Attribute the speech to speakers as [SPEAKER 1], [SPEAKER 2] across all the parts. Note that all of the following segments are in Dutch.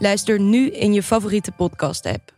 [SPEAKER 1] Luister nu in je favoriete podcast-app.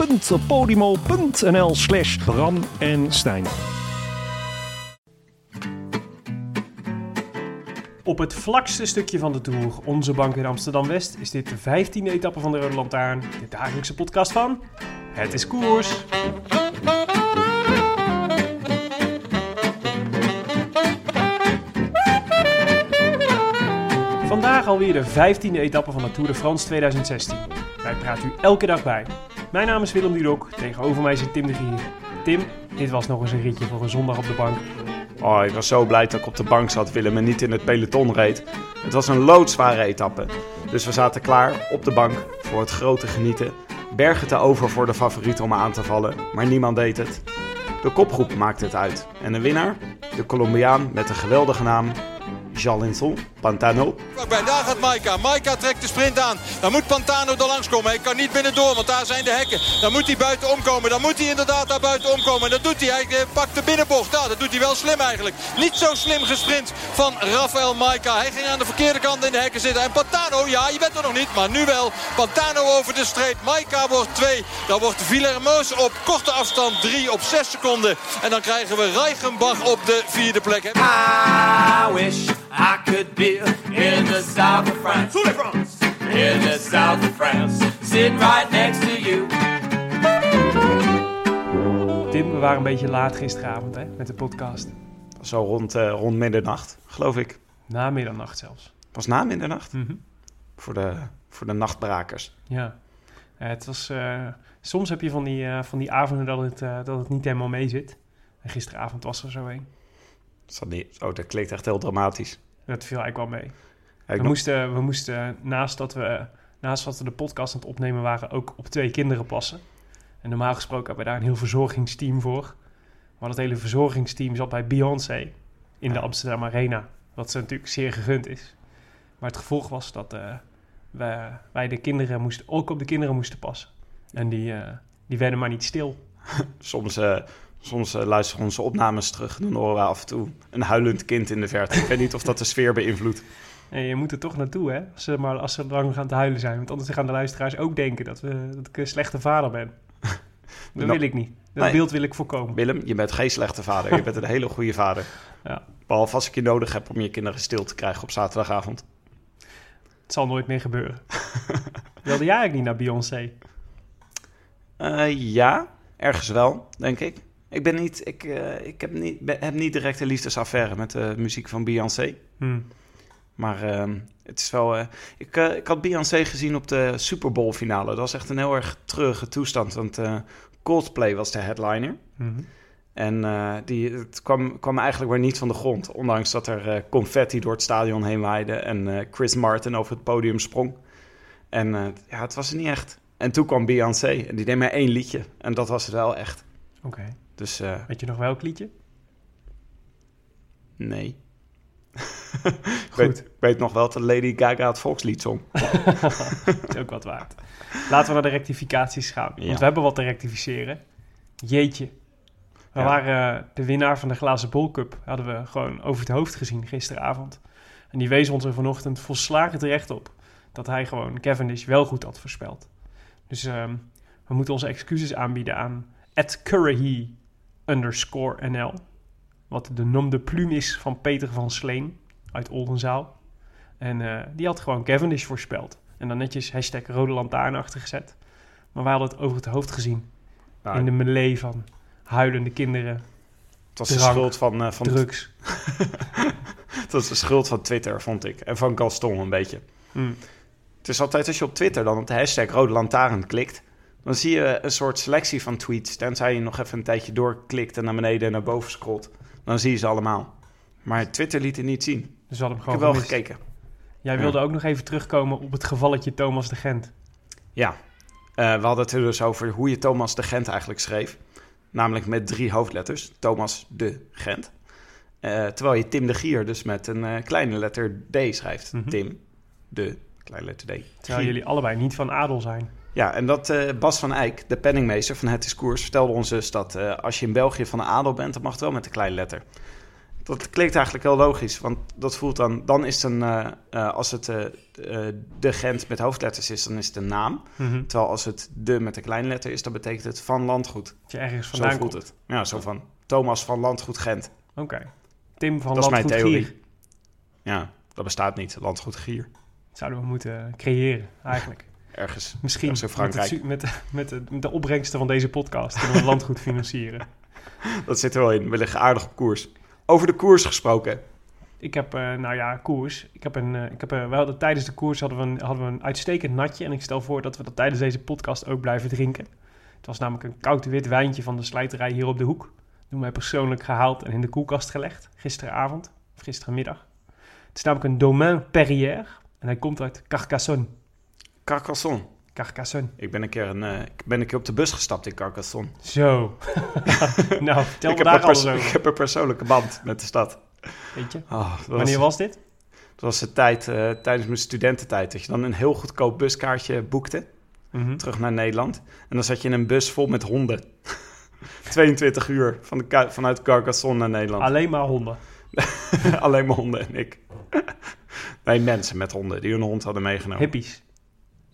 [SPEAKER 2] www.podimo.nl slash Bram en Stijn.
[SPEAKER 3] Op het vlakste stukje van de Tour, onze bank in Amsterdam-West, is dit de 15e etappe van de Rode Lantaarn. De dagelijkse podcast van Het is Koers. Vandaag alweer de 15e etappe van de Tour de France 2016. Wij praten u elke dag bij. Mijn naam is Willem Dudok, tegenover mij zit Tim de Gier. Tim, dit was nog eens een ritje voor een zondag op de bank.
[SPEAKER 4] Oh, ik was zo blij dat ik op de bank zat, Willem, en niet in het peloton reed. Het was een loodzware etappe. Dus we zaten klaar op de bank voor het grote genieten. Bergen te over voor de favorieten om aan te vallen, maar niemand deed het. De kopgroep maakte het uit. En de winnaar? De Colombiaan met een geweldige naam, Jalinson Pantano.
[SPEAKER 5] Bij daar gaat Maika. Maika trekt de sprint aan. Dan moet Pantano er langs komen. Hij kan niet binnendoor, want daar zijn de hekken. Dan moet hij buiten omkomen. Dan moet hij inderdaad daar buiten omkomen. En dat doet hij. Hij eh, pakt de binnenbocht. Ja, dat doet hij wel slim eigenlijk. Niet zo slim gesprint van Rafael Maika. Hij ging aan de verkeerde kant in de hekken zitten. En Pantano, ja, je bent er nog niet. Maar nu wel. Pantano over de streep. Maika wordt 2. Dan wordt Villermoos op korte afstand 3 op 6 seconden. En dan krijgen we Reichenbach op de vierde plek.
[SPEAKER 6] I wish I could be in the south of France. In the south of France. Sitting right next to you.
[SPEAKER 3] Tim, we waren een beetje laat gisteravond hè, met de podcast.
[SPEAKER 4] Zo rond, eh, rond middernacht, geloof ik.
[SPEAKER 3] Na middernacht zelfs.
[SPEAKER 4] Was na middernacht?
[SPEAKER 3] Mhm.
[SPEAKER 4] Voor, de, voor de nachtbrakers.
[SPEAKER 3] Ja. Ja, het was, eh, soms heb je van die, eh, van die avonden dat het, eh, dat het niet helemaal mee zit. En gisteravond was er zo een.
[SPEAKER 4] Niet, oh, dat klinkt echt heel dramatisch.
[SPEAKER 3] Dat viel eigenlijk wel mee.
[SPEAKER 4] Ja,
[SPEAKER 3] We
[SPEAKER 4] nog-
[SPEAKER 3] moesten, we moesten naast, dat we, naast dat we de podcast aan het opnemen waren, ook op twee kinderen passen. En normaal gesproken hebben we daar een heel verzorgingsteam voor. Maar dat hele verzorgingsteam zat bij Beyoncé in de Amsterdam Arena. Wat ze natuurlijk zeer gegund is. Maar het gevolg was dat eh, we, wij de kinderen moesten, ook op de kinderen moesten passen. En die, eh, die werden maar niet stil.
[SPEAKER 4] Soms, eh, soms luisteren onze opnames terug. Dan horen we af en toe een huilend kind in de verte. Ik weet niet of dat de sfeer beïnvloedt.
[SPEAKER 3] En je moet er toch naartoe, hè? Als ze, maar als ze lang gaan te huilen zijn. Want anders gaan de luisteraars ook denken dat, we, dat ik een slechte vader ben. Dat
[SPEAKER 4] Nou,
[SPEAKER 3] wil ik niet. Dat
[SPEAKER 4] nee.
[SPEAKER 3] beeld wil ik voorkomen.
[SPEAKER 4] Willem, je bent geen slechte vader. Je bent een hele goede vader.
[SPEAKER 3] Ja.
[SPEAKER 4] Behalve als ik je nodig heb om je kinderen stil te krijgen op zaterdagavond.
[SPEAKER 3] Het zal nooit meer gebeuren. Wilde jij eigenlijk niet naar Beyoncé?
[SPEAKER 4] Eh, ja, ergens wel, denk ik. Ik, ben niet, ik, eh, ik heb, niet, ben- heb niet direct een liefdesaffaire met de muziek van Beyoncé.
[SPEAKER 3] Hm.
[SPEAKER 4] Maar ehm, het is wel. eh, ik, eh, ik had Beyoncé gezien op de Super Bowl finale. Dat was echt een heel erg treurige toestand. Want Coldplay was de headliner.
[SPEAKER 3] Mhm.
[SPEAKER 4] En die, het kwam, kwam eigenlijk weer niet van de grond. Ondanks dat er confetti door het stadion heen waaide. En Chris Martin over het podium sprong. En ja, het was er niet echt. En toen kwam Beyoncé. En die deed maar één liedje. En dat was het wel echt.
[SPEAKER 3] Oké.
[SPEAKER 4] Dus eh,
[SPEAKER 3] Weet je nog welk liedje?
[SPEAKER 4] nee. ik, weet, ik weet nog wel dat Lady Gaga het volkslied zong.
[SPEAKER 3] Dat is ook wat waard. Laten we naar de rectificaties gaan.
[SPEAKER 4] Ja.
[SPEAKER 3] Want we hebben wat te rectificeren. Jeetje. We
[SPEAKER 4] Ja.
[SPEAKER 3] waren eh, de winnaar van de Glazen Bol Cup. Hadden we gewoon over het hoofd gezien gisteravond. En die wees ons er vanochtend volslagen terecht op. Dat hij gewoon Cavendish wel goed had voorspeld. Dus ehm, we moeten onze excuses aanbieden aan Ed Currahy underscore NL. Wat de nom de plume is van Peter van Sleen uit Oldenzaal. En eh, die had gewoon Cavendish voorspeld. En dan netjes hashtag rode lantaarn achter gezet. Maar wij hadden het over het hoofd gezien.
[SPEAKER 4] Nou,
[SPEAKER 3] in de melee van huilende kinderen,
[SPEAKER 4] het was de schuld van, eh, van
[SPEAKER 3] drugs.
[SPEAKER 4] het was de schuld van Twitter, vond ik. En van Gaston een beetje.
[SPEAKER 3] Mm.
[SPEAKER 4] Het is altijd als je op Twitter dan op de hashtag Rode Lantaarn klikt, dan zie je een soort selectie van tweets. Tenzij je nog even een tijdje doorklikt en naar beneden en naar boven scrolt. Dan zie je ze allemaal. Maar Twitter liet het niet zien.
[SPEAKER 3] Dus we hadden hem
[SPEAKER 4] Ik
[SPEAKER 3] gewoon
[SPEAKER 4] heb wel gekeken.
[SPEAKER 3] Jij wilde ook nog even terugkomen op het gevalletje Thomas de Gent.
[SPEAKER 4] Ja, Eh, we hadden het er dus over hoe je Thomas de Gent eigenlijk schreef. Namelijk met drie hoofdletters. Thomas de Gent. Eh, terwijl je Tim de Gier dus met een eh, kleine letter D schrijft.
[SPEAKER 3] Mhm.
[SPEAKER 4] Tim de kleine letter D.
[SPEAKER 3] Terwijl
[SPEAKER 4] Gier.
[SPEAKER 3] jullie allebei niet van adel zijn.
[SPEAKER 4] Ja, en dat eh, Bas van Eyck, de penningmeester van Het is Koers, vertelde ons dus dat eh, als je in België van de adel bent, dan mag het wel met een kleine letter. Dat klinkt eigenlijk wel logisch, want dat voelt dan, dan is het een, eh, als het de Gent met hoofdletters is, dan is het een naam.
[SPEAKER 3] Mhm.
[SPEAKER 4] Terwijl als het de met een kleine letter is, dan betekent het van landgoed.
[SPEAKER 3] Dat je ergens
[SPEAKER 4] Zo
[SPEAKER 3] vandaan
[SPEAKER 4] voelt
[SPEAKER 3] komt.
[SPEAKER 4] het. Ja, zo van Thomas van landgoed Gent.
[SPEAKER 3] Oké. Tim van
[SPEAKER 4] dat is mijn
[SPEAKER 3] Landgoed
[SPEAKER 4] theorie.
[SPEAKER 3] Gier.
[SPEAKER 4] Ja, dat bestaat niet, landgoed Gier.
[SPEAKER 3] Zouden we moeten creëren, eigenlijk.
[SPEAKER 4] Ergens.
[SPEAKER 3] Misschien
[SPEAKER 4] Ergens in Frankrijk.
[SPEAKER 3] met, de- met, de, met de opbrengsten van deze podcast kunnen we het landgoed financieren.
[SPEAKER 4] Dat zit er wel in. We liggen aardig op koers. Over de koers gesproken.
[SPEAKER 3] Ik heb, eh, nou ja, koers. Ik heb een, eh, ik heb, we hadden, tijdens de koers hadden we, een, hadden we een uitstekend natje. En ik stel voor dat we dat tijdens deze podcast ook blijven drinken. Het was namelijk een koud wit wijntje van de slijterij hier op de hoek. Doen wij persoonlijk gehaald en in de koelkast gelegd. Gisteravond, of gisterenmiddag. Het is namelijk een Domaine Perrier. En hij komt uit Carcassonne.
[SPEAKER 4] Carcassonne.
[SPEAKER 3] Carcassonne.
[SPEAKER 4] Ik ben een keer, een, eh, ik ben een keer op de bus gestapt in Carcassonne.
[SPEAKER 3] Zo. nou, vertel me daar alles
[SPEAKER 4] ik heb een persoonlijke band met de stad.
[SPEAKER 3] Weet je?
[SPEAKER 4] Oh, dat
[SPEAKER 3] Wanneer
[SPEAKER 4] was,
[SPEAKER 3] dit?
[SPEAKER 4] dat was de tijd eh, tijdens mijn studententijd. Dat je dan een heel goedkoop buskaartje boekte.
[SPEAKER 3] Mhm.
[SPEAKER 4] Terug naar Nederland. En dan zat je in een bus vol met honden. 22 uur van de, vanuit Carcassonne naar Nederland.
[SPEAKER 3] Alleen maar honden.
[SPEAKER 4] Alleen maar honden en ik. nee, mensen met honden die hun hond hadden meegenomen.
[SPEAKER 3] Hippies.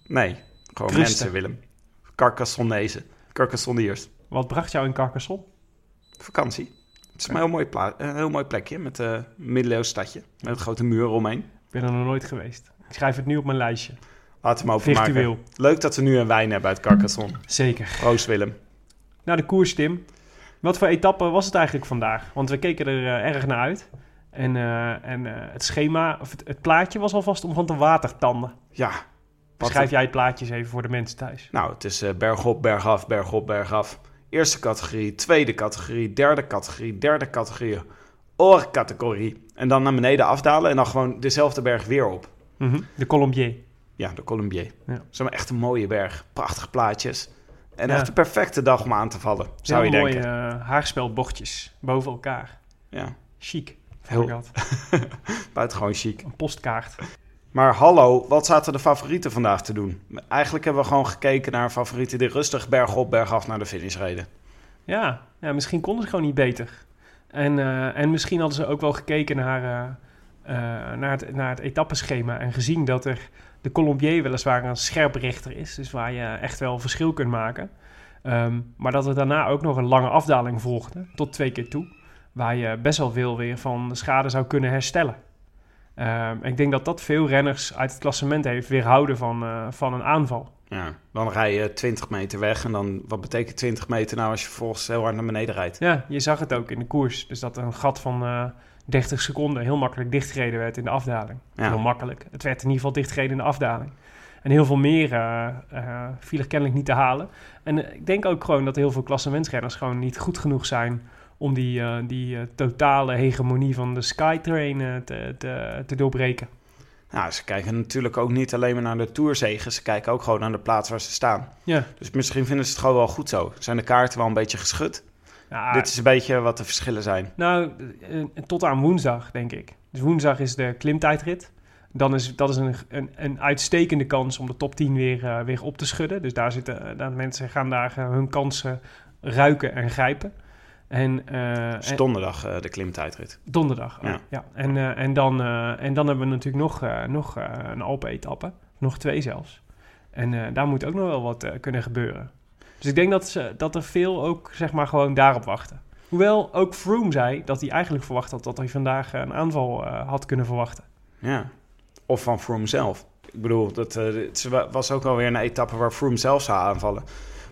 [SPEAKER 4] Nee, gewoon mensen, Willem. Carcassonnezen. Carcassonniers.
[SPEAKER 3] Wat bracht jou in Carcassonne?
[SPEAKER 4] Vakantie. Het is een heel mooi, pla- een heel mooi plekje met een middeleeuws stadje. Met een grote muur omheen.
[SPEAKER 3] Ik ben er nog nooit geweest. Ik schrijf het nu op mijn lijstje.
[SPEAKER 4] Laat hem openmaken.
[SPEAKER 3] Virtueel.
[SPEAKER 4] Leuk dat we nu een wijn hebben uit Carcassonne.
[SPEAKER 3] Zeker.
[SPEAKER 4] Proost Willem.
[SPEAKER 3] Nou, de koers, Tim. Wat voor etappe was het eigenlijk vandaag? Want we keken er eh, erg naar uit. En, eh, en eh, het schema, of het, het plaatje was alvast om van te watertanden.
[SPEAKER 4] Ja.
[SPEAKER 3] Schrijf jij het plaatje eens even voor de mensen thuis.
[SPEAKER 4] Nou, het is eh, bergop, bergaf, bergop, bergaf. Eerste categorie, tweede categorie, derde categorie, derde categorie, oorcategorie. En dan naar beneden afdalen en dan gewoon dezelfde berg weer op.
[SPEAKER 3] Mhm. De Colombier.
[SPEAKER 4] Ja, de Colombier.
[SPEAKER 3] Ja.
[SPEAKER 4] Maar echt een mooie berg. Prachtige plaatjes. En
[SPEAKER 3] Ja.
[SPEAKER 4] echt de perfecte dag om aan te vallen, zou je
[SPEAKER 3] Heel
[SPEAKER 4] denken.
[SPEAKER 3] mooie eh, haarspelbochtjes boven elkaar.
[SPEAKER 4] Ja,
[SPEAKER 3] Chic.
[SPEAKER 4] Heel- buitengewoon chic.
[SPEAKER 3] Een postkaart.
[SPEAKER 4] Maar hallo, wat zaten de favorieten vandaag te doen? Eigenlijk hebben we gewoon gekeken naar favorieten die rustig bergop, bergaf naar de finish reden.
[SPEAKER 3] Ja, ja, misschien konden ze gewoon niet beter. En, eh, en misschien hadden ze ook wel gekeken naar, eh, eh, naar, het, naar het etappeschema en gezien dat er de Colombier weliswaar een scherpe rechter is, dus waar je echt wel verschil kunt maken. Ehm, maar dat er daarna ook nog een lange afdaling volgde, tot twee keer toe, waar je best wel veel weer van de schade zou kunnen herstellen. Ehm, ik denk dat dat veel renners uit het klassement heeft weerhouden van, eh, van een aanval.
[SPEAKER 4] Ja, dan rij je 20 meter weg en dan, wat betekent 20 meter nou als je vervolgens heel hard naar beneden rijdt?
[SPEAKER 3] Ja, je zag het ook in de koers. Dus dat een gat van eh 30 seconden heel makkelijk dichtgereden werd in de afdaling.
[SPEAKER 4] Ja.
[SPEAKER 3] Heel makkelijk. Het werd in ieder geval dichtgereden in de afdaling. En heel veel meer eh, viel er kennelijk niet te halen. En ik denk ook gewoon dat heel veel klassementsrenners gewoon niet goed genoeg zijn om die, eh, die eh, totale hegemonie van de Skytrain eh, te, te, te doorbreken.
[SPEAKER 4] Nou, ze kijken natuurlijk ook niet alleen maar naar de tourzegen, ze kijken ook gewoon naar de plaats waar ze staan.
[SPEAKER 3] Ja,
[SPEAKER 4] Dus misschien vinden ze het gewoon wel goed zo. Zijn de kaarten wel een beetje geschud?
[SPEAKER 3] ja
[SPEAKER 4] Dit is een beetje wat de verschillen zijn.
[SPEAKER 3] Nou, tot aan woensdag, denk ik. Dus woensdag is de klimtijdrit. Dan is dat is een, een, een uitstekende kans om de top 10 weer, weer op te schudden. Dus daar zitten daar mensen gaan daar hun kansen ruiken en grijpen. En, eh,
[SPEAKER 4] is
[SPEAKER 3] en-
[SPEAKER 4] donderdag eh, de klimtijdrit.
[SPEAKER 3] donderdag. oh,
[SPEAKER 4] Ja.
[SPEAKER 3] ja. En, eh, en, dan, eh, en dan hebben we natuurlijk nog, eh, nog eh, een Alpen-etappe. Nog twee zelfs. En eh, daar moet ook nog wel wat eh, kunnen gebeuren. Dus ik denk dat, ze, dat er veel ook zeg maar gewoon daarop wachten. Hoewel ook Froome zei dat hij eigenlijk verwacht had dat hij vandaag eh, een aanval eh, had kunnen verwachten.
[SPEAKER 4] Ja. Of van Froome zelf. Ik bedoel, dat, eh, het was ook alweer een etappe waar Froome zelf zou aanvallen.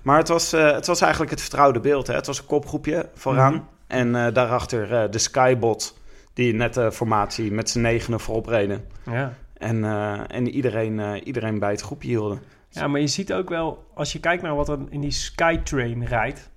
[SPEAKER 4] Maar het was, eh, het was eigenlijk het vertrouwde beeld. Hè? Het was een kopgroepje vooraan.
[SPEAKER 3] Mhm.
[SPEAKER 4] En eh, daarachter eh, de Skybot, die net de formatie met z'n negenen voorop reden.
[SPEAKER 3] Ja.
[SPEAKER 4] En, en iedereen, iedereen bij het groepje hielden.
[SPEAKER 3] Ja, maar je ziet ook wel, als je kijkt naar wat er in die Skytrain rijdt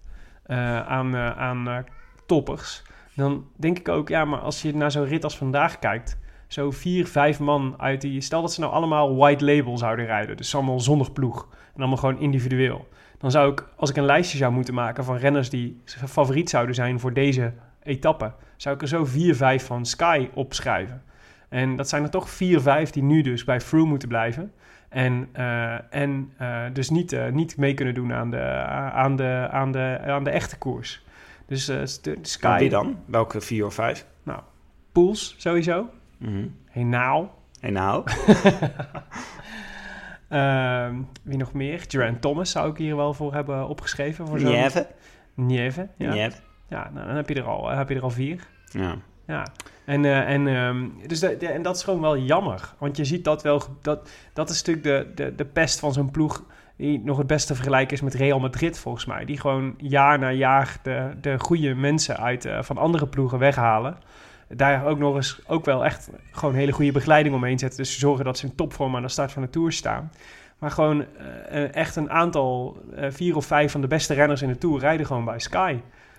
[SPEAKER 3] aan, aan toppers, dan denk ik ook, ja, maar als je naar zo'n rit als vandaag kijkt, zo vier, vijf man uit die, stel dat ze nou allemaal white label zouden rijden, dus allemaal zonder ploeg en allemaal gewoon individueel, dan zou ik, als ik een lijstje zou moeten maken van renners die favoriet zouden zijn voor deze etappe, zou ik er zo vier, vijf van Sky opschrijven. En dat zijn er toch vier, vijf die nu dus bij Froome moeten blijven. En, eh, en eh, dus niet, eh, niet mee kunnen doen aan de, aan de, aan de, aan de echte koers. Dus de, Sky...
[SPEAKER 4] Maar wie dan? Welke vier of vijf?
[SPEAKER 3] Nou, Pools sowieso.
[SPEAKER 4] Mhm.
[SPEAKER 3] Henao.
[SPEAKER 4] En nou?
[SPEAKER 3] Ehm, wie nog meer? Geraint Thomas zou ik hier wel voor hebben opgeschreven. Voor
[SPEAKER 4] Nieve.
[SPEAKER 3] Nieve, ja.
[SPEAKER 4] Nieve.
[SPEAKER 3] Ja, nou, dan heb je er al, heb je er al vier.
[SPEAKER 4] Ja.
[SPEAKER 3] Ja, en, eh, en, ehm, dus de, de- en dat is gewoon wel jammer. Want je ziet dat wel, dat, dat is natuurlijk de, de, de pest van zo'n ploeg die nog het beste vergelijken is met Real Madrid volgens mij. Die gewoon jaar na jaar de, de goede mensen uit, eh, van andere ploegen weghalen. Daar ook nog eens ook wel echt gewoon hele goede begeleiding omheen zetten. Dus zorgen dat ze in topvorm aan de start van de Tour staan. Maar gewoon eh, eh, echt een aantal, eh, vier of vijf van de beste renners in de Tour rijden gewoon bij Sky.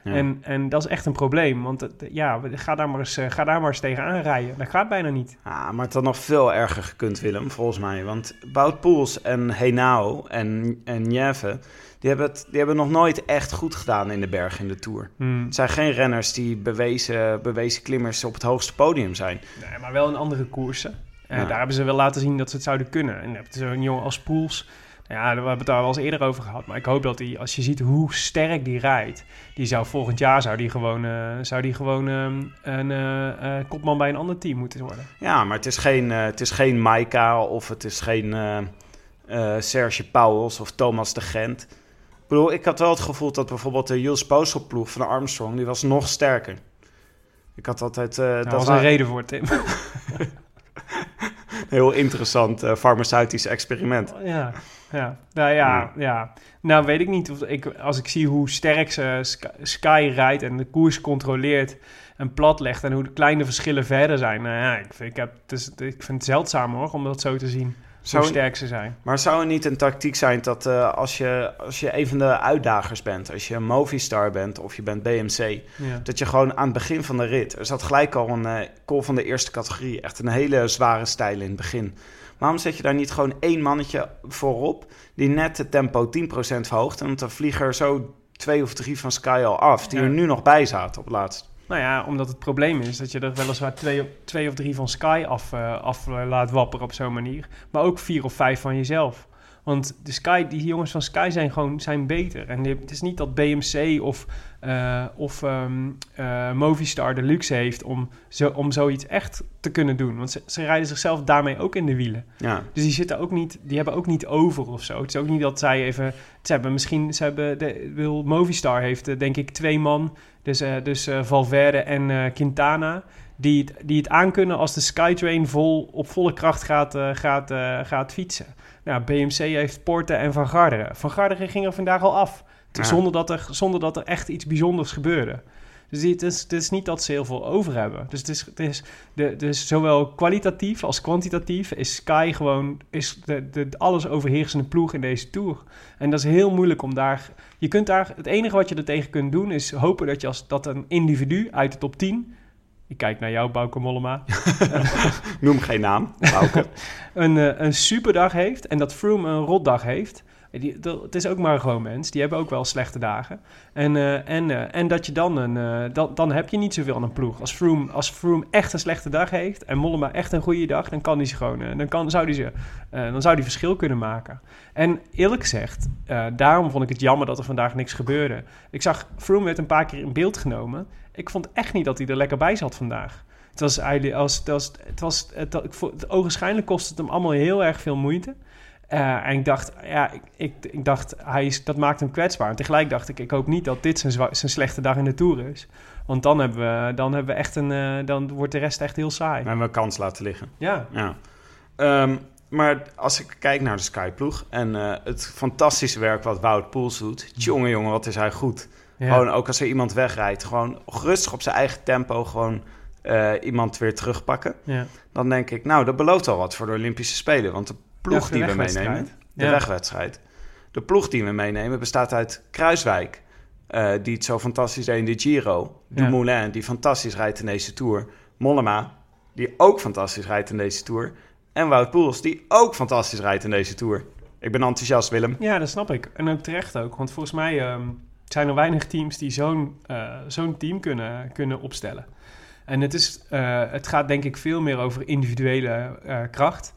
[SPEAKER 4] Ja.
[SPEAKER 3] En, en dat is echt een probleem. Want het- ja, ga daar maar eens, eh, ga daar maar eens tegenaan rijden. Dat gaat bijna niet.
[SPEAKER 4] Ah, maar het had nog veel erger gekund, Willem, volgens mij. Want Bout Poels en Henao en, en Nieve, die hebben, het, die hebben nog nooit echt goed gedaan in de berg in de Tour.
[SPEAKER 3] Hmm.
[SPEAKER 4] Het zijn geen renners die bewezen, bewezen klimmers op het hoogste podium zijn.
[SPEAKER 3] Nee, maar wel in andere koersen. Eh,
[SPEAKER 4] Ja.
[SPEAKER 3] Daar hebben ze wel laten zien dat ze het zouden kunnen. En dan heb je zo'n jongen als Poels. Nou Ja, we hebben het daar wel eens eerder over gehad. Maar ik hoop dat hij, als je ziet hoe sterk die rijdt, die zou volgend jaar zou die gewoon, eh, zou die gewoon ehm, een eh, eh, kopman bij een ander team moeten worden.
[SPEAKER 4] Ja, maar het is geen, het is geen Maika of het is geen Serge Pauwels of Thomas de Gent. Ik bedoel, ik had wel het gevoel dat bijvoorbeeld de Jules Postel ploeg van de Armstrong, die was nog sterker. Ik had altijd...
[SPEAKER 3] Daar
[SPEAKER 4] dat
[SPEAKER 3] was
[SPEAKER 4] wa-
[SPEAKER 3] een reden voor, Tim.
[SPEAKER 4] heel interessant eh, farmaceutisch experiment.
[SPEAKER 3] Ja, ja. Nou ja, ja. Nou weet ik niet. Of ik, als ik zie hoe sterk ze Sky, Sky rijdt en de koers controleert en platlegt en hoe de kleine verschillen verder zijn. Nou ja, ik vind, ik heb, het is, ik vind het zeldzaam hoor, om dat zo te zien.
[SPEAKER 4] Zou-
[SPEAKER 3] hoe sterk ze zijn.
[SPEAKER 4] Maar zou het niet een tactiek zijn dat eh, als, je, als je een van de uitdagers bent, als je een Movistar bent of je bent BMC,
[SPEAKER 3] Ja.
[SPEAKER 4] dat je gewoon aan het begin van de rit, er zat gelijk al een eh call van de eerste categorie, echt een hele zware stijl in het begin. Waarom zet je daar niet gewoon één mannetje voorop die net het tempo 10% verhoogt en dan vliegen er zo twee of drie van Sky al af, die
[SPEAKER 3] Ja.
[SPEAKER 4] er nu nog bij zaten op het laatst.
[SPEAKER 3] Nou ja, omdat het probleem is dat je er weliswaar twee, twee of drie van Sky af, eh, af eh, laat wapperen op zo'n manier. Maar ook vier of vijf van jezelf. Want de Sky, die jongens van Sky zijn gewoon zijn beter. En het is niet dat BMC of, eh, of ehm, eh, Movistar de luxe heeft om, zo, om zoiets echt te kunnen doen. Want ze, ze rijden zichzelf daarmee ook in de wielen.
[SPEAKER 4] Ja.
[SPEAKER 3] Dus die zitten ook niet, die hebben ook niet over of zo. Het is ook niet dat zij even, ze hebben misschien, ze hebben, de, wil Movistar heeft eh, denk ik twee man, dus, dus Valverde en Quintana, die het, die het aankunnen als de Skytrain vol, op volle kracht gaat, gaat, gaat fietsen. Nou, BMC heeft Porte en Van Garderen. Van Garderen ging er vandaag al af,
[SPEAKER 4] Ja.
[SPEAKER 3] zonder, dat er, zonder dat er echt iets bijzonders gebeurde. Dus het is, het is niet dat ze heel veel over hebben. Dus, het is, het is de, dus zowel kwalitatief als kwantitatief is Sky gewoon is de, de alles overheersende ploeg in deze Tour. En dat is heel moeilijk om daar... Je kunt daar... Het enige wat je er tegen kunt doen is hopen dat je als dat een individu uit de top 10... Ik kijk naar jou, Bauke Mollema.
[SPEAKER 4] Noem geen naam, Bouke.
[SPEAKER 3] een, eh, een superdag heeft en dat Froome een rotdag heeft. Die, het is ook maar gewoon mens. Die hebben ook wel slechte dagen. En, eh, en, eh, en dat je dan een... eh, dan, dan heb je niet zoveel aan een ploeg. Als Froome, als Froome echt een slechte dag heeft... en Mollema echt een goede dag... dan kan hij ze gewoon... dan, kan, zou die ze, dan zou die verschil kunnen maken. En eerlijk gezegd... daarom vond ik het jammer dat er vandaag niks gebeurde. Ik zag... Froome werd een paar keer in beeld genomen. Ik vond echt niet dat hij er lekker bij zat vandaag. Het was. Als, het was, het was, het, het, ogenschijnlijk kostte het hem allemaal heel erg veel moeite... Eh, en ik dacht, ja, ik, ik, ik dacht, hij is, dat maakt hem kwetsbaar. En tegelijk dacht ik, ik hoop niet dat dit zijn, zijn slechte dag in de Tour is. Want dan hebben we, dan hebben we echt een, eh, dan wordt de rest echt heel saai.
[SPEAKER 4] We hebben een kans laten liggen.
[SPEAKER 3] Ja,
[SPEAKER 4] Ja. Ehm, maar als ik kijk naar de Skyploeg en eh, het fantastische werk wat Wout Poels doet. Jongen, jongen, wat is hij goed.
[SPEAKER 3] Ja.
[SPEAKER 4] Gewoon ook als er iemand wegrijdt, gewoon rustig op zijn eigen tempo gewoon iemand weer terugpakken.
[SPEAKER 3] Ja.
[SPEAKER 4] Dan denk ik, nou, dat belooft al wat voor de Olympische Spelen. Want ploeg
[SPEAKER 3] Ja,
[SPEAKER 4] die we meenemen, de
[SPEAKER 3] Ja.
[SPEAKER 4] wegwedstrijd. De ploeg die we meenemen bestaat uit Kruiswijk, eh, die het zo fantastisch deed in de Giro. Dumoulin, die fantastisch rijdt in deze Tour. Mollema, die ook fantastisch rijdt in deze Tour. En Wout Poels, die ook fantastisch rijdt in deze Tour. Ik ben enthousiast, Willem.
[SPEAKER 3] Ja, dat snap ik. En ook terecht ook. Want volgens mij ehm, zijn er weinig teams die zo'n eh, zo'n team kunnen, kunnen opstellen. En het, is, eh, het gaat denk ik veel meer over individuele kracht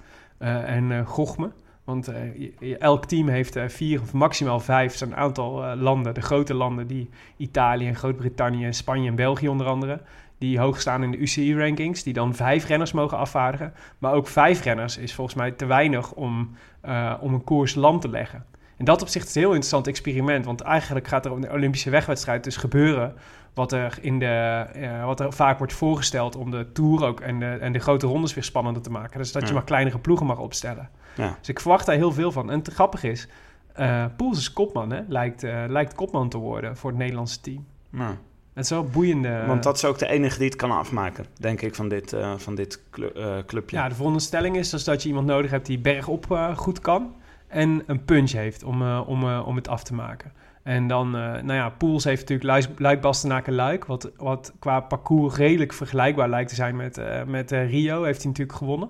[SPEAKER 3] en eh gochme. Want eh, elk team heeft eh, vier of maximaal vijf zo'n aantal eh, landen. De grote landen die Italië, en Groot-Brittannië, Spanje en België onder andere. Die hoog staan in de UCI-rankings. Die dan vijf renners mogen afvaardigen. Maar ook vijf renners is volgens mij te weinig om, eh, om een koers land te leggen. In dat opzicht is een heel interessant experiment. Want eigenlijk gaat er de Olympische wegwedstrijd dus gebeuren. Wat er, in de, eh, wat er vaak wordt voorgesteld om de Tour ook en de, en de grote rondes weer spannender te maken. Dus dat je
[SPEAKER 4] Ja.
[SPEAKER 3] maar kleinere ploegen mag opstellen.
[SPEAKER 4] Ja.
[SPEAKER 3] Dus ik verwacht daar heel veel van. En het grappige is, eh Poels is kopman, hè? Lijkt, eh, lijkt kopman te worden voor het Nederlandse team.
[SPEAKER 4] Nou,
[SPEAKER 3] Het is wel boeiende.
[SPEAKER 4] want dat is ook de enige die het kan afmaken, denk ik, van dit, van dit clu- clubje.
[SPEAKER 3] Ja, de veronderstelling is dus dat je iemand nodig hebt die bergop goed kan. En een punch heeft om, om, om het af te maken. En dan, eh, nou ja, Poels heeft natuurlijk Luik, Luik Bastenaken Luik. Wat, wat qua parcours redelijk vergelijkbaar lijkt te zijn met, eh, met eh, Rio. Heeft hij natuurlijk gewonnen.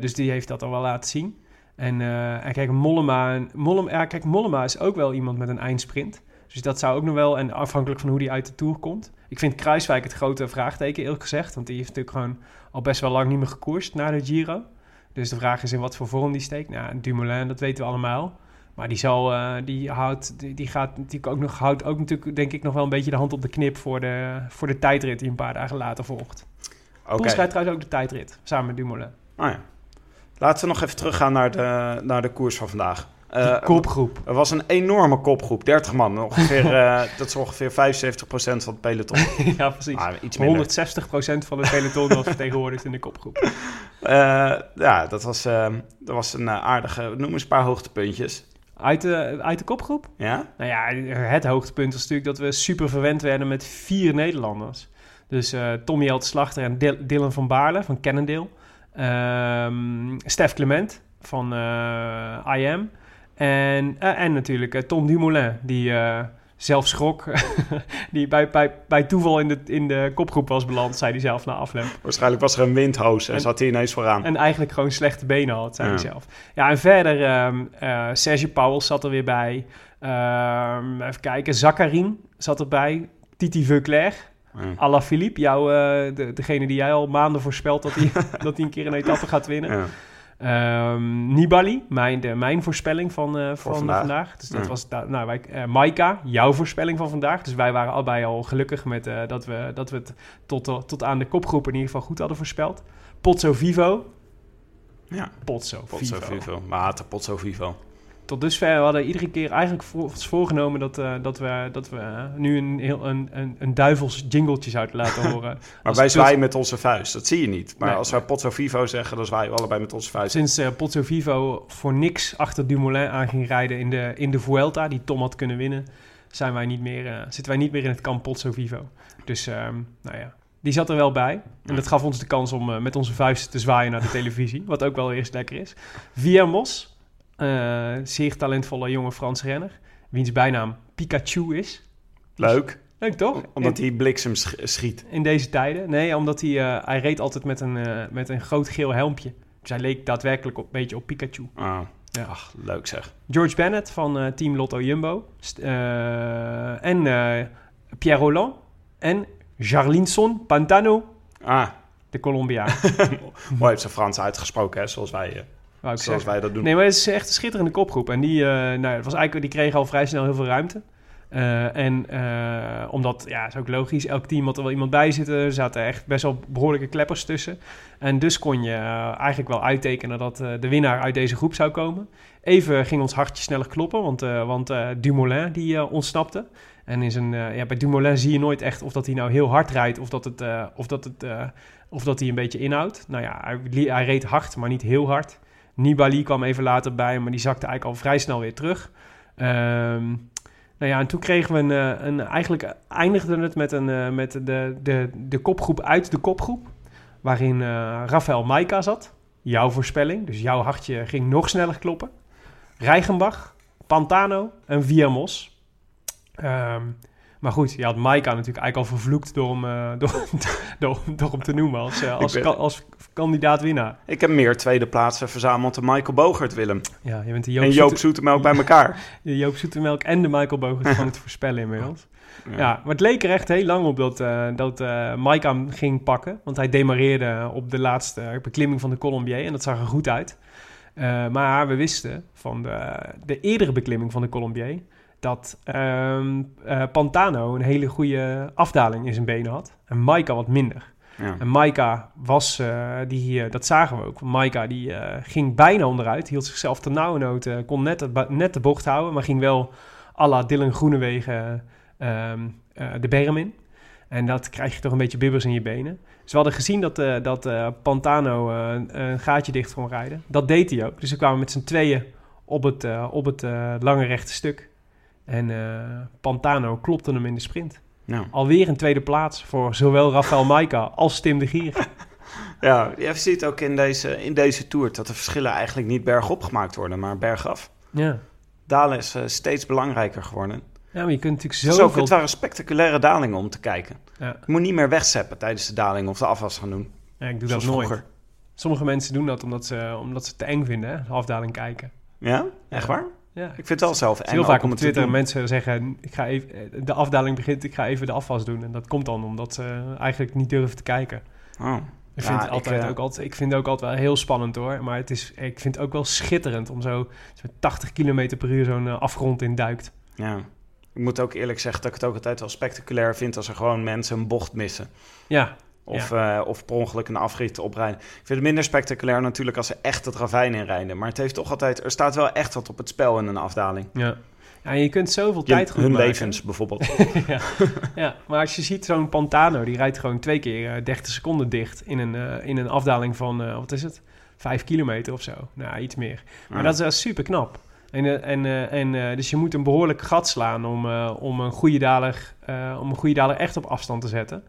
[SPEAKER 3] Dus die heeft dat al wel laten zien. En, en kijk, Mollema, Mollema, kijk, Mollema is ook wel iemand met een eindsprint. Dus dat zou ook nog wel, en afhankelijk van hoe die uit de Tour komt. Ik vind Kruiswijk het grote vraagteken, eerlijk gezegd. Want die heeft natuurlijk gewoon al best wel lang niet meer gekoerst na de Giro. Dus de vraag is in wat voor vorm die steekt. Nou, Dumoulin, dat weten we allemaal. Maar die, zal, eh, die, houdt, die, die gaat natuurlijk ook nog, houdt ook natuurlijk, denk ik, nog wel een beetje de hand op de knip voor de, voor de tijdrit die een paar dagen later volgt.
[SPEAKER 4] Oké.
[SPEAKER 3] Poels rijdt trouwens ook de tijdrit, samen met Dumoulin.
[SPEAKER 4] Oh ja. Laten we nog even teruggaan naar de, naar de koers van vandaag.
[SPEAKER 3] Die kopgroep.
[SPEAKER 4] Er was een enorme kopgroep, 30 man. Ongeveer, eh, dat is ongeveer 75% van het peloton.
[SPEAKER 3] ja, precies.
[SPEAKER 4] Ah, iets minder.
[SPEAKER 3] 160% van het peloton was vertegenwoordigd in de kopgroep.
[SPEAKER 4] Ja, dat was, dat was een aardige... Noem eens een paar hoogtepuntjes.
[SPEAKER 3] Uit de, uit de kopgroep?
[SPEAKER 4] Ja?
[SPEAKER 3] Nou ja, het hoogtepunt was natuurlijk dat we super verwend werden met vier Nederlanders. Dus eh Tommy Elt Slachter en Dil- Dylan van Baarle van Cannondale. Ehm Stef Clement van eh IM. En, eh, en natuurlijk Tom Dumoulin, die zelf schrok. die bij, bij, bij toeval in de, in de kopgroep was beland, zei hij zelf na afloop.
[SPEAKER 4] Waarschijnlijk was er een windhoos en,
[SPEAKER 3] En-
[SPEAKER 4] zat hij ineens vooraan.
[SPEAKER 3] En eigenlijk gewoon slechte benen had, zei
[SPEAKER 4] Ja.
[SPEAKER 3] hij zelf. Ja, en verder, eh Serge Pauwels zat er weer bij. Ehm, even kijken, Zakharin zat erbij. Titi Veuclair. Ala Philippe, jou, eh, de, degene die jij al maanden voorspelt dat hij, dat hij een keer een etappe gaat winnen.
[SPEAKER 4] Ja.
[SPEAKER 3] Ehm, Nibali, mijn, de, mijn voorspelling van, eh, van
[SPEAKER 4] vandaag.
[SPEAKER 3] vandaag. Dus dat
[SPEAKER 4] Ja.
[SPEAKER 3] was, nou, wij, eh, Maika, jouw voorspelling van vandaag. Dus wij waren allebei al gelukkig met eh, dat, we, dat we het tot, tot aan de kopgroep in ieder geval goed hadden voorspeld. Pozzo Vivo.
[SPEAKER 4] Ja.
[SPEAKER 3] Potso,
[SPEAKER 4] Pozzo
[SPEAKER 3] Vivo.
[SPEAKER 4] Vivo. Water, Pozzo Vivo.
[SPEAKER 3] Tot dusver we hadden iedere keer eigenlijk voor, ons voorgenomen dat, eh, dat we, dat we eh, nu een, heel, een, een, een duivels jingletje zouden laten horen.
[SPEAKER 4] Maar wij zwaaien met onze vuist. Dat zie je niet. Maar
[SPEAKER 3] Nee.
[SPEAKER 4] als wij Pozzo Vivo zeggen, dan zwaaien we allebei met onze vuist.
[SPEAKER 3] Sinds eh Pozzo Vivo voor niks achter Dumoulin aan ging rijden in de, in de Vuelta, die Tom had kunnen winnen, zijn wij niet meer, zitten wij niet meer in het kamp Pozzo Vivo. Dus, ehm, nou ja, die zat er wel bij. En dat gaf ons de kans om met onze vuisten te zwaaien naar de televisie, wat ook wel eerst lekker is. Viamos, eh zeer talentvolle jonge Franse renner, wiens bijnaam Pikachu is.
[SPEAKER 4] Leuk.
[SPEAKER 3] Leuk toch?
[SPEAKER 4] Omdat hij bliksem sch- schiet.
[SPEAKER 3] in deze tijden. Nee, omdat hij, eh, hij reed altijd met een, eh, met een groot geel helmpje. Dus hij leek daadwerkelijk op, een beetje op Pikachu.
[SPEAKER 4] Ah.
[SPEAKER 3] Ja.
[SPEAKER 4] Ach, leuk zeg.
[SPEAKER 3] George Bennett van Team Lotto Jumbo. En Pierre Roland. En Jarlinson Pantano,
[SPEAKER 4] Ah,
[SPEAKER 3] de Colombiaan.
[SPEAKER 4] mooi heeft ze Frans uitgesproken, hè, zoals wij,
[SPEAKER 3] wou ik
[SPEAKER 4] zoals
[SPEAKER 3] zeggen.
[SPEAKER 4] wij dat doen.
[SPEAKER 3] Nee, maar het is echt een schitterende kopgroep. En die, eh, nou, het was eigenlijk, die kregen al vrij snel heel veel ruimte. Eh, en eh, omdat, ja, is ook logisch, elk team had er wel iemand bij zitten. Er zaten echt best wel behoorlijke kleppers tussen. En dus kon je eigenlijk wel uittekenen dat de winnaar uit deze groep zou komen. Even ging ons hartje sneller kloppen, want, want Dumoulin die ontsnapte. En in zijn, ja, bij Dumoulin zie je nooit echt of dat hij nou heel hard rijdt of dat, het, of dat, het, of dat hij een beetje inhoudt. Nou ja, hij, hij reed hard, maar niet heel hard. Nibali kwam even later bij, maar die zakte eigenlijk al vrij snel weer terug. Ehm, nou ja, en toen kregen we een... eh, een eigenlijk eindigde het met, een, eh, met de, de, de kopgroep uit de kopgroep. Waarin eh, Rafael Maika zat. Jouw voorspelling. Dus jouw hartje ging nog sneller kloppen. Reichenbach, Pantano en Viermos. Ehm, maar goed, je had Maika natuurlijk eigenlijk al vervloekt door hem, eh, door, door, door hem te noemen als, eh, als,
[SPEAKER 4] ben-
[SPEAKER 3] ka- als kandidaat winnaar.
[SPEAKER 4] Ik heb meer tweede plaatsen verzameld dan Michael Bogert, Willem.
[SPEAKER 3] Ja, je bent de Joop,
[SPEAKER 4] en Joop
[SPEAKER 3] Zoete-
[SPEAKER 4] Zoetemelk bij elkaar.
[SPEAKER 3] de Joop Zoetemelk en de Michael Bogert van het voorspellen inmiddels.
[SPEAKER 4] Ja.
[SPEAKER 3] Ja. maar het leek er echt heel lang op dat, eh dat eh Mike hem ging pakken. Want hij demareerde op de laatste beklimming van de Colombier en dat zag er goed uit. Maar we wisten van de, de eerdere beklimming van de Colombier... dat ehm, eh, Pantano een hele goede afdaling in zijn benen had. En Maika wat minder.
[SPEAKER 4] Ja.
[SPEAKER 3] En Maika was, eh, die, eh, dat zagen we ook. Maika die ging bijna onderuit, hield zichzelf ter nauwernood, eh, kon net, net de bocht houden, maar ging wel à la Dylan Groenewegen ehm, eh, de berm in. En dat krijg je toch een beetje bibbers in je benen. Dus we hadden gezien dat, dat Pantano een gaatje dicht kon rijden. Dat deed hij ook. Dus ze kwamen met z'n tweeën op het, op het lange rechte stuk. En eh, Pantano klopte hem in de sprint.
[SPEAKER 4] Ja.
[SPEAKER 3] Alweer een tweede plaats voor zowel Rafael Maika als Tim de Gier.
[SPEAKER 4] ja, je ziet ook in deze, in deze Tour dat de verschillen eigenlijk niet bergop gemaakt worden, maar bergaf.
[SPEAKER 3] Ja.
[SPEAKER 4] Dalen is eh, steeds belangrijker geworden.
[SPEAKER 3] ja, maar je kunt natuurlijk zoveel...
[SPEAKER 4] het waren spectaculaire dalingen om te kijken.
[SPEAKER 3] Ja.
[SPEAKER 4] Je moet niet meer wegzeppen tijdens de daling of de afwas gaan doen.
[SPEAKER 3] Ja, ik doe
[SPEAKER 4] Zoals
[SPEAKER 3] dat nooit.
[SPEAKER 4] vroeger.
[SPEAKER 3] Sommige mensen doen dat omdat ze, omdat ze het te eng vinden, hè? de afdaling kijken.
[SPEAKER 4] Ja? Echt waar?
[SPEAKER 3] Ja.
[SPEAKER 4] Ik vind het wel zelf eng
[SPEAKER 3] heel vaak
[SPEAKER 4] om
[SPEAKER 3] op Twitter mensen zeggen, ik ga even, de afdaling begint, ik ga even de afwas doen. En dat komt dan omdat ze eigenlijk niet durven te kijken.
[SPEAKER 4] Oh.
[SPEAKER 3] Ik vind, het altijd
[SPEAKER 4] eh,
[SPEAKER 3] ook altijd, ik vind het ook altijd wel heel spannend hoor. Maar het is, ik vind het ook wel schitterend om zo, zo 80 km per uur zo'n eh, afgrond in duikt.
[SPEAKER 4] Ja. Ik moet ook eerlijk zeggen dat ik het ook altijd wel spectaculair vind als er gewoon mensen een bocht missen.
[SPEAKER 3] Ja,
[SPEAKER 4] Of, eh, of per ongeluk een afrit oprijden. Ik vind het minder spectaculair natuurlijk als ze echt het ravijn inrijden. Maar het heeft toch altijd... Er staat wel echt wat op het spel in een afdaling.
[SPEAKER 3] ja. ja en je kunt zoveel
[SPEAKER 4] Je-
[SPEAKER 3] tijd goed
[SPEAKER 4] hun
[SPEAKER 3] maken.
[SPEAKER 4] levens bijvoorbeeld.
[SPEAKER 3] ja. ja, maar als je ziet zo'n Pantano, die rijdt gewoon twee keer eh, 30 seconden dicht in een, eh, in een afdaling van, wat is het? Vijf kilometer of zo. Nou, iets meer. Maar
[SPEAKER 4] Ja.
[SPEAKER 3] dat is wel super knap. En, en, en, dus je moet een behoorlijk gat slaan om, om, een goede daler, om een goede daler echt op afstand te zetten.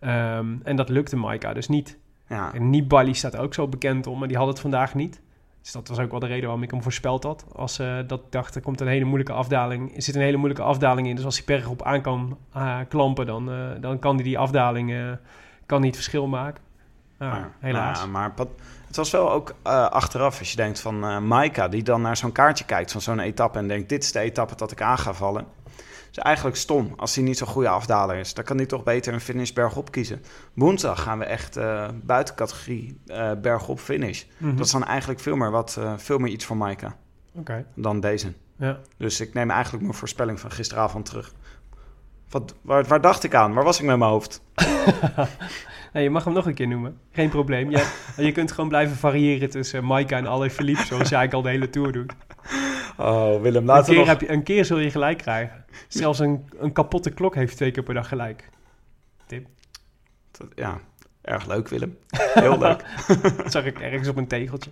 [SPEAKER 3] Ehm, en dat lukte Maika dus niet.
[SPEAKER 4] Ja.
[SPEAKER 3] En Nibali staat ook zo bekend om, maar die had het vandaag niet. Dus dat was ook wel de reden waarom ik hem voorspeld had. Als eh dat dacht, er komt een hele moeilijke afdaling. Er zit een hele moeilijke afdaling in. Dus als hij bergop aan kan eh, klampen, dan, eh, dan kan hij die afdaling kan niet verschil maken.
[SPEAKER 4] Maar-
[SPEAKER 3] helaas.
[SPEAKER 4] nou, maar het was wel ook achteraf, als je denkt van Maika, die dan naar zo'n kaartje kijkt van zo'n etappe en denkt: dit is de etappe dat ik aan ga vallen. Is eigenlijk stom als hij niet zo'n goede afdaler is. Dan kan hij toch beter een finish bergop kiezen. Woensdag gaan we echt eh buiten categorie eh, bergop finish.
[SPEAKER 3] Mhm.
[SPEAKER 4] Dat is dan eigenlijk veel meer, wat, eh, veel meer iets voor Maika dan deze.
[SPEAKER 3] ja.
[SPEAKER 4] Dus ik neem eigenlijk mijn voorspelling van gisteravond terug. Wat, waar, waar dacht ik aan? Waar was ik met mijn hoofd?
[SPEAKER 3] Je mag hem nog een keer noemen. Geen probleem. Je, je kunt gewoon blijven variëren tussen Maika en Alain Philippe, zoals jij eigenlijk al de hele tour doet.
[SPEAKER 4] Oh, Willem,
[SPEAKER 3] Een
[SPEAKER 4] laten we
[SPEAKER 3] keer,
[SPEAKER 4] nog...
[SPEAKER 3] heb je, een keer zul je gelijk krijgen. Zelfs een, een kapotte klok heeft twee keer per dag gelijk.
[SPEAKER 4] Ja, erg leuk, Willem. Heel leuk.
[SPEAKER 3] Dat zag ik ergens op een tegeltje.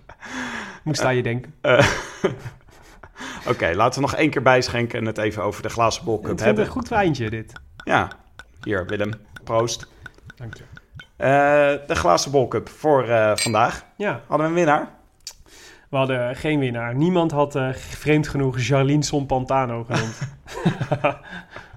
[SPEAKER 3] Moest aan je denken.
[SPEAKER 4] Eh, Oké, laten we nog één keer bijschenken en het even over de glazen bol
[SPEAKER 3] vind het
[SPEAKER 4] hebben.
[SPEAKER 3] een goed wijntje, dit.
[SPEAKER 4] Ja, hier Willem, proost.
[SPEAKER 3] Dank je.
[SPEAKER 4] Eh, de glazen bol cup voor eh, vandaag.
[SPEAKER 3] Ja,
[SPEAKER 4] Hadden we een winnaar?
[SPEAKER 3] We hadden geen winnaar. Niemand had eh, vreemd genoeg Jarlien Son Pantano genoemd.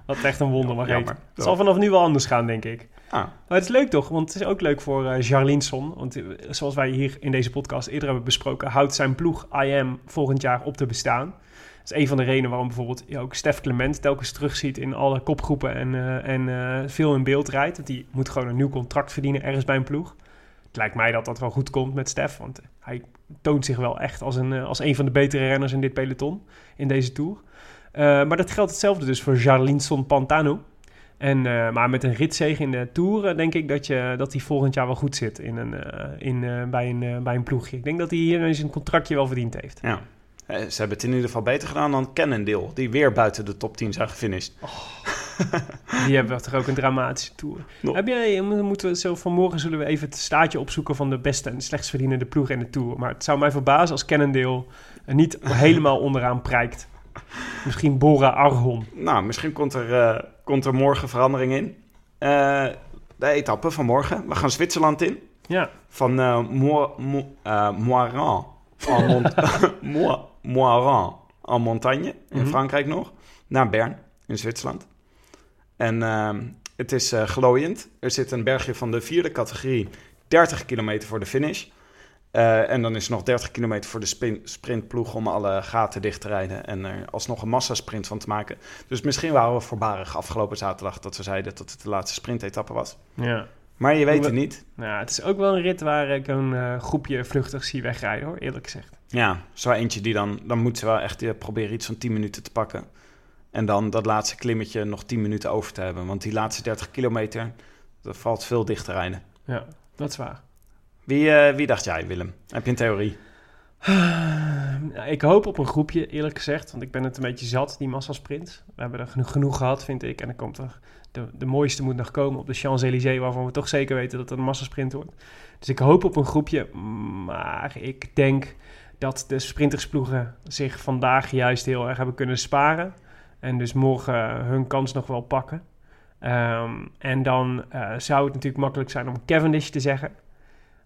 [SPEAKER 3] Wat echt een wonder mag
[SPEAKER 4] Jammer.
[SPEAKER 3] heten. Het zal vanaf nu wel anders gaan, denk ik.
[SPEAKER 4] Ah,
[SPEAKER 3] Maar het is leuk toch, want het is ook leuk voor eh Jarlien Son. Want eh, zoals wij hier in deze podcast eerder hebben besproken... houdt zijn ploeg IM volgend jaar op te bestaan. Dat is een van de redenen waarom bijvoorbeeld je ook Stef Clement... telkens terugziet in alle kopgroepen en, eh, en eh, veel in beeld rijdt. Want die moet gewoon een nieuw contract verdienen ergens bij een ploeg. Het lijkt mij dat dat wel goed komt met Stef. Want hij toont zich wel echt als een, eh, als een van de betere renners in dit peloton. In deze Tour. Eh, maar dat geldt hetzelfde dus voor Jarlinson Pantano. En, eh, maar met een ritzege in de Tour denk ik dat, je, dat hij volgend jaar wel goed zit in een, in, bij, een, bij een ploegje. Ik denk dat hij hier eens een contractje wel verdiend heeft.
[SPEAKER 4] ja. Ze hebben het in ieder geval beter gedaan dan Cannondale, die weer buiten de top 10 zijn gefinished.
[SPEAKER 3] Die hebben toch ook een dramatische tour. Heb jij, moeten we zo vanmorgen zullen we even het staatje opzoeken van de beste en slechtst verdienende ploeg in de tour. Maar het zou mij verbazen als Cannondale niet helemaal onderaan prijkt. Misschien Bora Argon.
[SPEAKER 4] Nou, misschien komt er, eh, komt er morgen verandering in. Eh, de etappe van morgen. We gaan Zwitserland in.
[SPEAKER 3] Ja,
[SPEAKER 4] Van eh Mo- Mo- Moiran en Mont- Mo- Moiran en Montagne in
[SPEAKER 3] Mhm.
[SPEAKER 4] Frankrijk nog. Naar Bern in Zwitserland. En ehm, het is eh glooiend. Er zit een bergje van de vierde categorie. 30 kilometer voor de finish. Eh, en dan is er nog 30 kilometer voor de spin- sprintploeg om alle gaten dicht te rijden. En er alsnog een massasprint van te maken. Dus misschien waren we voorbarig afgelopen zaterdag dat we zeiden dat het de laatste sprintetappe was.
[SPEAKER 3] ja.
[SPEAKER 4] Maar je weet het niet.
[SPEAKER 3] Nou, het is ook wel een rit waar ik een eh, groepje vluchtig zie wegrijden hoor, eerlijk gezegd.
[SPEAKER 4] Ja, zo eentje die dan... Dan moeten ze wel echt proberen iets van 10 minuten te pakken. En dan dat laatste klimmetje nog 10 minuten over te hebben. Want die laatste 30 kilometer, dat valt veel dicht te rijden.
[SPEAKER 3] Ja, dat is waar.
[SPEAKER 4] Wie, eh, wie dacht jij, Willem? Heb je een theorie?
[SPEAKER 3] Ik hoop op een groepje, eerlijk gezegd. Want ik ben het een beetje zat, die massasprint. We hebben er genoeg, genoeg gehad, vind ik. En dan komt er... De, de mooiste moet nog komen op de Champs-Élysées... waarvan we toch zeker weten dat het een massasprint wordt. Dus ik hoop op een groepje. Maar ik denk dat de sprintersploegen zich vandaag juist heel erg hebben kunnen sparen. En dus morgen hun kans nog wel pakken. Ehm, en dan eh, zou het natuurlijk makkelijk zijn om Cavendish te zeggen.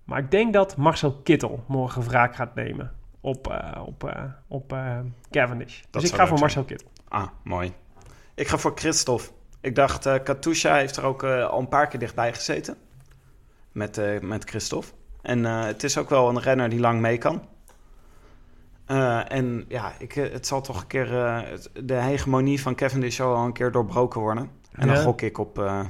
[SPEAKER 3] Maar ik denk dat Marcel Kittel morgen wraak gaat nemen op, eh, op, eh, op eh, Cavendish.
[SPEAKER 4] Dat
[SPEAKER 3] dus ik ga voor Marcel Kittel.
[SPEAKER 4] Ah, mooi. Ik ga voor Christophe. Ik dacht, eh Katusha heeft er ook eh, al een paar keer dichtbij gezeten. Met, eh, met Christophe. En eh, het is ook wel een renner die lang mee kan. Eh, en ja, ik, eh, het zal toch een keer... eh, de hegemonie van Cavendish zal al een keer doorbroken worden. En dan gok ik op, eh,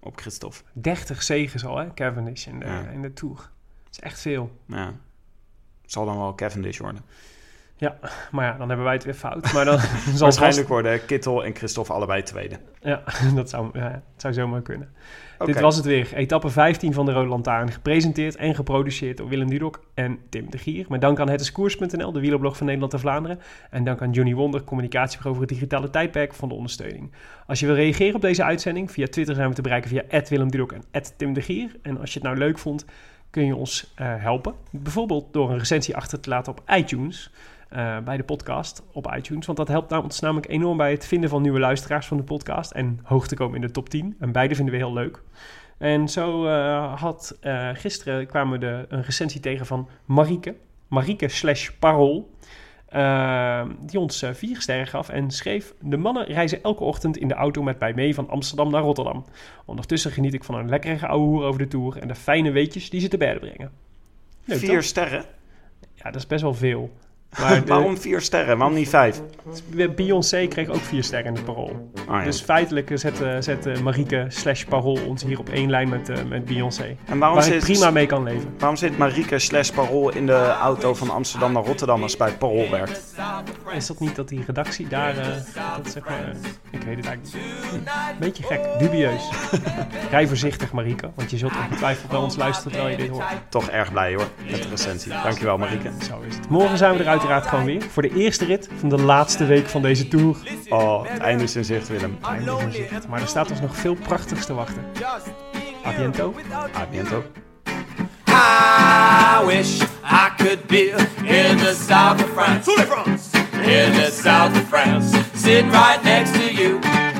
[SPEAKER 4] op Christophe.
[SPEAKER 3] 30 zegens al, hè, Cavendish in de,
[SPEAKER 4] Ja.
[SPEAKER 3] in de Tour. Dat is echt veel.
[SPEAKER 4] Ja. Zal dan wel Cavendish worden.
[SPEAKER 3] Maar ja, dan hebben wij het weer fout. Maar dan zal
[SPEAKER 4] Waarschijnlijk worden Kittel en Christophe allebei tweede.
[SPEAKER 3] Ja, dat zou, ja, het zou zomaar kunnen. Dit was het weer. Etappe 15 van de Rode Lantaarn. Gepresenteerd en geproduceerd door Willem Dudok en Tim de Gier. Met dank aan hetiskoers.nl, de wielerblog van Nederland en Vlaanderen. En dank aan Johnny Wonder, communicatiebureau voor het digitale tijdperk van de ondersteuning. Als je wil reageren op deze uitzending, via Twitter zijn we te bereiken via Willem Dudok en Tim de Gier. En als je het nou leuk vond, kun je ons eh, helpen. Bijvoorbeeld door een recensie achter te laten op iTunes. Eh, bij de podcast op iTunes. Want dat helpt ons namelijk enorm bij het vinden van nieuwe luisteraars van de podcast. En hoog te komen in de top 10. En beide vinden we heel leuk. En zo eh, had eh, gisteren kwamen we de, een recensie tegen van Marieke. Marieke slash Parool. eh, die ons vier sterren gaf en schreef... De mannen reizen elke ochtend in de auto met mij mee van Amsterdam naar Rotterdam. Ondertussen geniet ik van een lekkere ouwe hoer over de Tour... en de fijne weetjes die ze te berden brengen. Leuk,
[SPEAKER 4] Vier
[SPEAKER 3] toch?
[SPEAKER 4] sterren?
[SPEAKER 3] Ja, dat is best wel veel. Maar de-
[SPEAKER 4] Waarom vier sterren? Waarom niet vijf?
[SPEAKER 3] Beyoncé kreeg ook vier sterren in het parool.
[SPEAKER 4] Ah, ja.
[SPEAKER 3] Dus feitelijk zette, zette Marieke slash parool ons hier op één lijn met, eh, met Beyoncé.
[SPEAKER 4] en waarom
[SPEAKER 3] Waar
[SPEAKER 4] zit,
[SPEAKER 3] prima mee kan leven.
[SPEAKER 4] waarom zit Marieke slash Parool in de auto van Amsterdam naar Rotterdam als bij Parool werkt?
[SPEAKER 3] Is dat niet dat die redactie daar, eh, dat zeg maar, eh, ik weet het eigenlijk niet. Beetje gek, dubieus. Rij voorzichtig Marieke, want je zult ongetwijfeld bij ons luisteren terwijl je dit hoort.
[SPEAKER 4] Toch erg blij hoor, met de recensie. Dankjewel Marieke.
[SPEAKER 3] Zo is het. Morgen zijn we er uiteraard gewoon weer voor de eerste rit van de laatste week van deze tour.
[SPEAKER 4] Oh, het einde is in zicht Willem.
[SPEAKER 3] Einde is in zicht. Maar er staat ons nog veel prachtigs te wachten. A biento.
[SPEAKER 4] A biento.
[SPEAKER 6] I wish I could be in the south of France. In the south of France. Sitting right